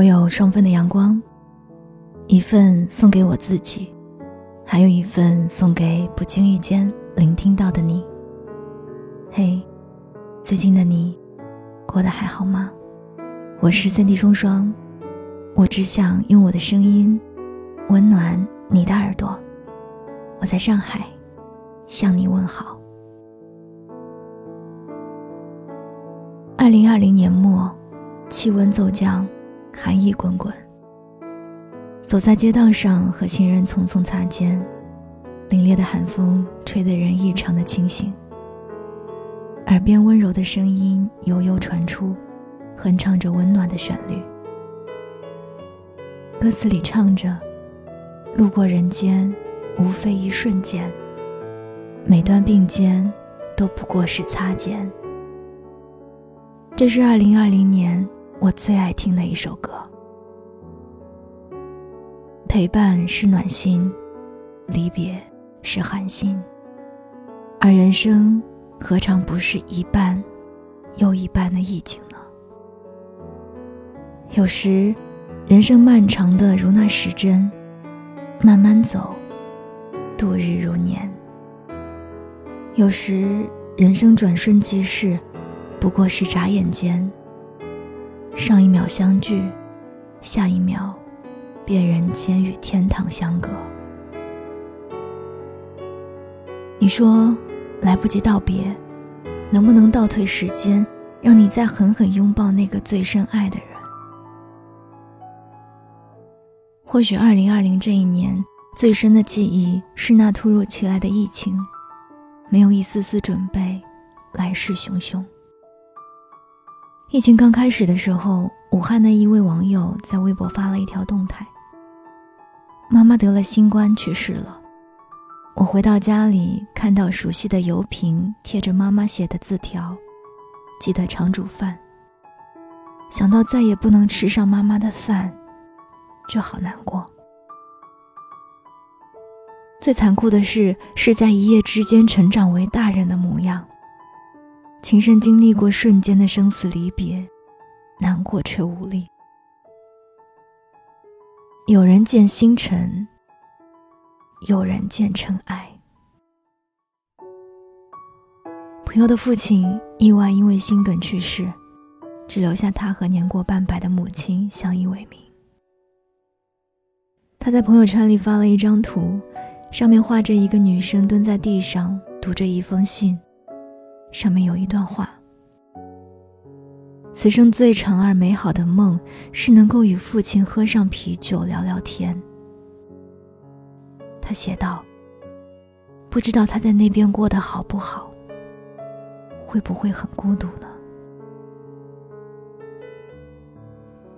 我有双份的阳光，一份送给我自己，还有一份送给不经意间聆听到的你。嘿，最近的你过得还好吗？我是三 D 双双，我只想用我的声音温暖你的耳朵。我在上海向你问好。二零二零年末，气温骤降，寒意滚滚。走在街道上，和行人匆匆擦肩，凛冽的寒风吹得人异常的清醒。耳边温柔的声音悠悠传出，哼唱着温暖的旋律。歌词里唱着：“路过人间，无非一瞬间。每段并肩，都不过是擦肩。”这是二零二零年我最爱听的一首歌。陪伴是暖心，离别是寒心，而人生何尝不是一半又一半的意境呢？有时，人生漫长的如那时针，慢慢走，度日如年；有时，人生转瞬即逝。不过是眨眼间，上一秒相聚，下一秒，便人间与天堂相隔。你说来不及道别，能不能倒退时间，让你再狠狠拥抱那个最深爱的人？或许二零二零这一年最深的记忆是那突如其来的疫情，没有一丝丝准备，来势汹汹。疫情刚开始的时候，武汉的一位网友在微博发了一条动态：“妈妈得了新冠去世了。我回到家里，看到熟悉的油瓶贴着妈妈写的字条，记得常煮饭。想到再也不能吃上妈妈的饭，就好难过。最残酷的是，是在一夜之间成长为大人的模样。”情深经历过瞬间的生死离别，难过却无力。有人见星辰，有人见尘埃。朋友的父亲意外因为心梗去世，只留下他和年过半百的母亲相依为命。他在朋友圈里发了一张图，上面画着一个女生蹲在地上读着一封信。上面有一段话：“此生最长而美好的梦，是能够与父亲喝上啤酒聊聊天。”他写道：“不知道他在那边过得好不好，会不会很孤独呢？”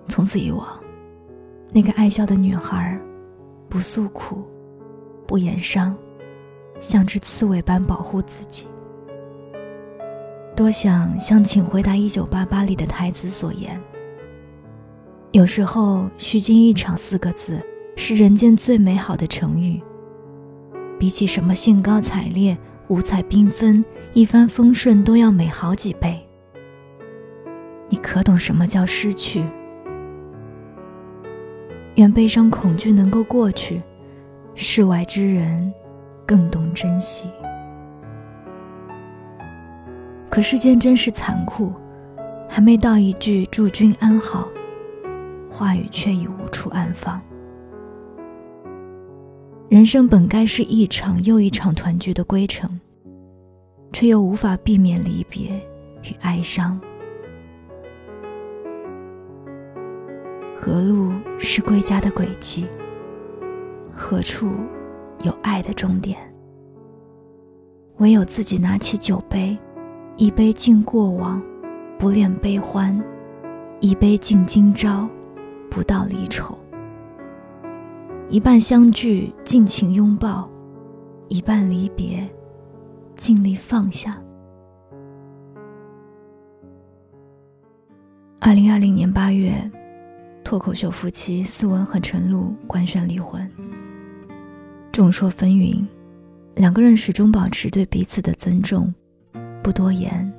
从此以往，那个爱笑的女孩，不诉苦，不言伤，像只刺猬般保护自己。多想像《请回答一九八八》里的台词所言：“有时候虚惊一场四个字，是人间最美好的成语。比起什么兴高采烈、五彩缤纷、一帆风顺，都要美好几倍。你可懂什么叫失去？愿悲伤恐惧能够过去，世外之人更懂珍惜。”可世间真是残酷，还没到一句“祝君安好”，话语却已无处安放。人生本该是一场又一场团聚的归程，却又无法避免离别与哀伤。何路是归家的轨迹？何处有爱的终点？唯有自己拿起酒杯。一杯敬过往，不恋悲欢；一杯敬今朝，不道离愁。一半相聚，尽情拥抱；一半离别，尽力放下。二零二零年八月，脱口秀夫妻思文和陈露官宣离婚。众说纷纭，两个人始终保持对彼此的尊重。不多言，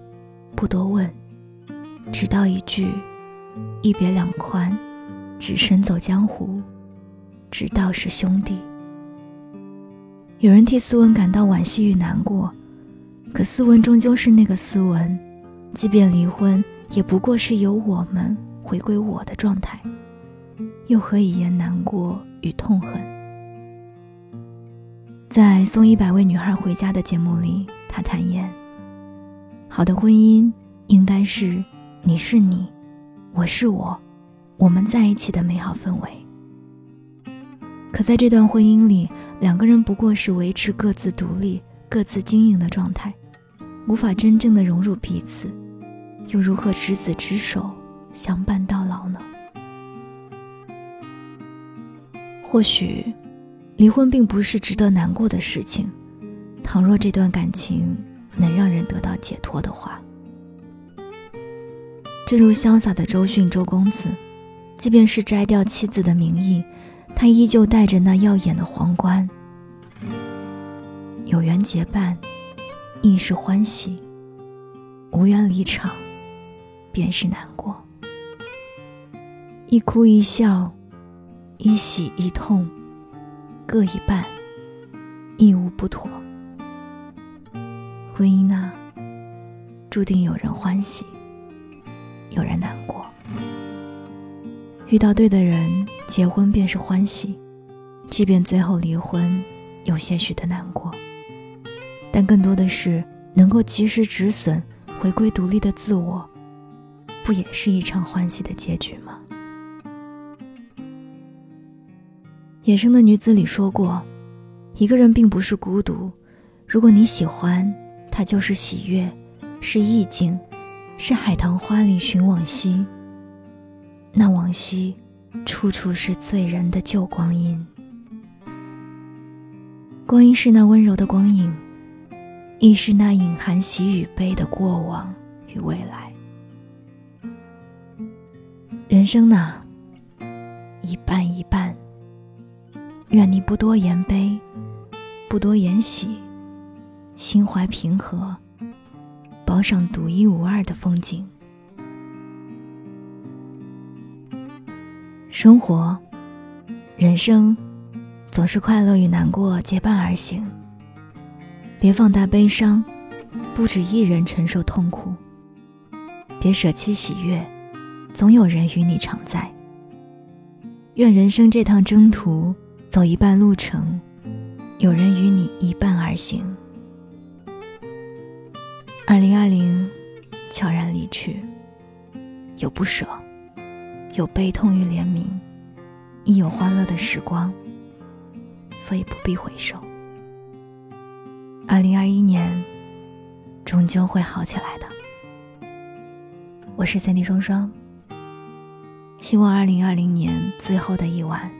不多问，只道一句：一别两宽，只身走江湖，只道是兄弟。有人替斯文感到惋惜与难过，可斯文终究是那个斯文，即便离婚，也不过是由我们回归我的状态，又何以言难过与痛恨？在送一百位女孩回家的节目里，他坦言：好的婚姻应该是你是你，我是我，我们在一起的美好氛围。可在这段婚姻里，两个人不过是维持各自独立、各自经营的状态，无法真正的融入彼此，又如何执子之手相伴到老呢？或许，离婚并不是值得难过的事情。倘若这段感情能让人得到解脱的话，正如潇洒的周迅周公子，即便是摘掉妻子的名义。他依旧戴着那耀眼的皇冠，有缘结伴，亦是欢喜；无缘离场，便是难过。一哭一笑，一喜一痛，各一半，亦无不妥。婚姻啊，注定有人欢喜，有人难过。遇到对的人，结婚便是欢喜；即便最后离婚，有些许的难过，但更多的是能够及时止损，回归独立的自我，不也是一场欢喜的结局吗？野生的女子里说过，一个人并不是孤独，如果你喜欢，它就是喜悦，是意境，是海棠花里寻往昔。那往昔，处处是醉人的旧光阴。光阴是那温柔的光影，亦是那隐含喜与悲的过往与未来。人生呐，一半一半。愿你不多言悲，不多言喜，心怀平和，饱赏独一无二的风景。生活，人生，总是快乐与难过结伴而行。别放大悲伤，不止一人承受痛苦。别舍弃喜悦，总有人与你常在。愿人生这趟征途，走一半路程，有人与你一半而行。二零二零，悄然离去，有不舍。有悲痛与怜悯，亦有欢乐的时光，所以不必回首。二零二一年，终究会好起来的。我是三 D 双双，希望二零二零年最后的一晚，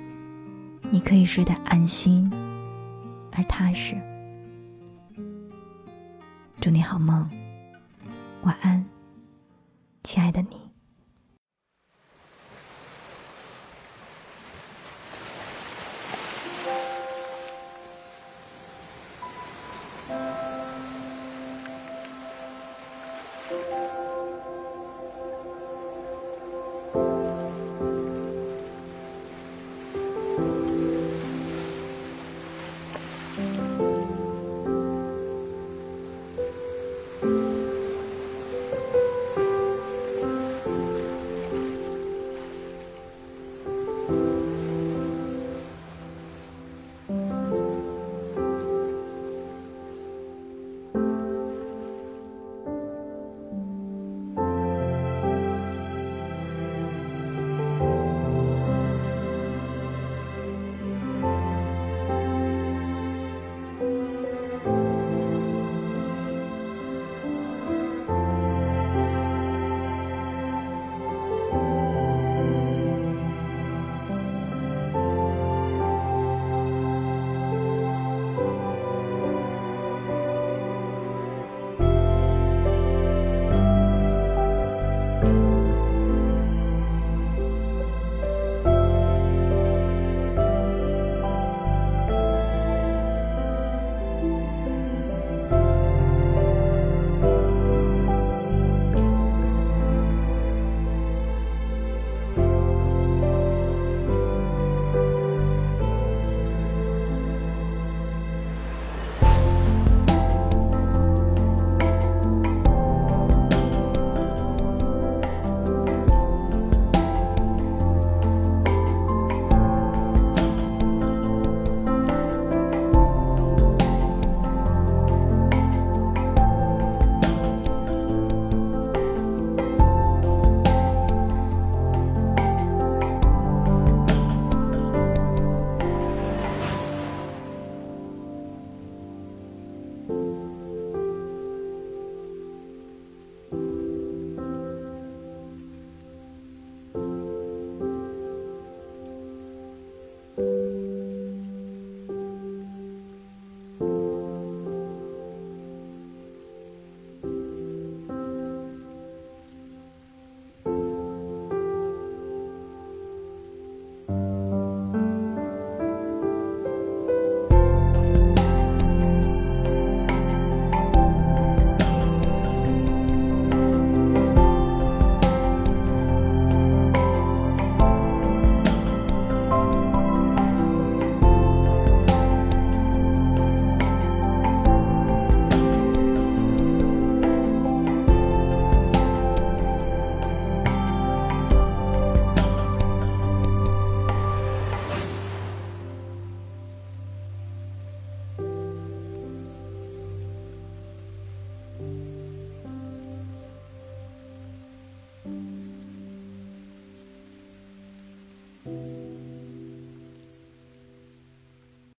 你可以睡得安心而踏实。祝你好梦，晚安，亲爱的你。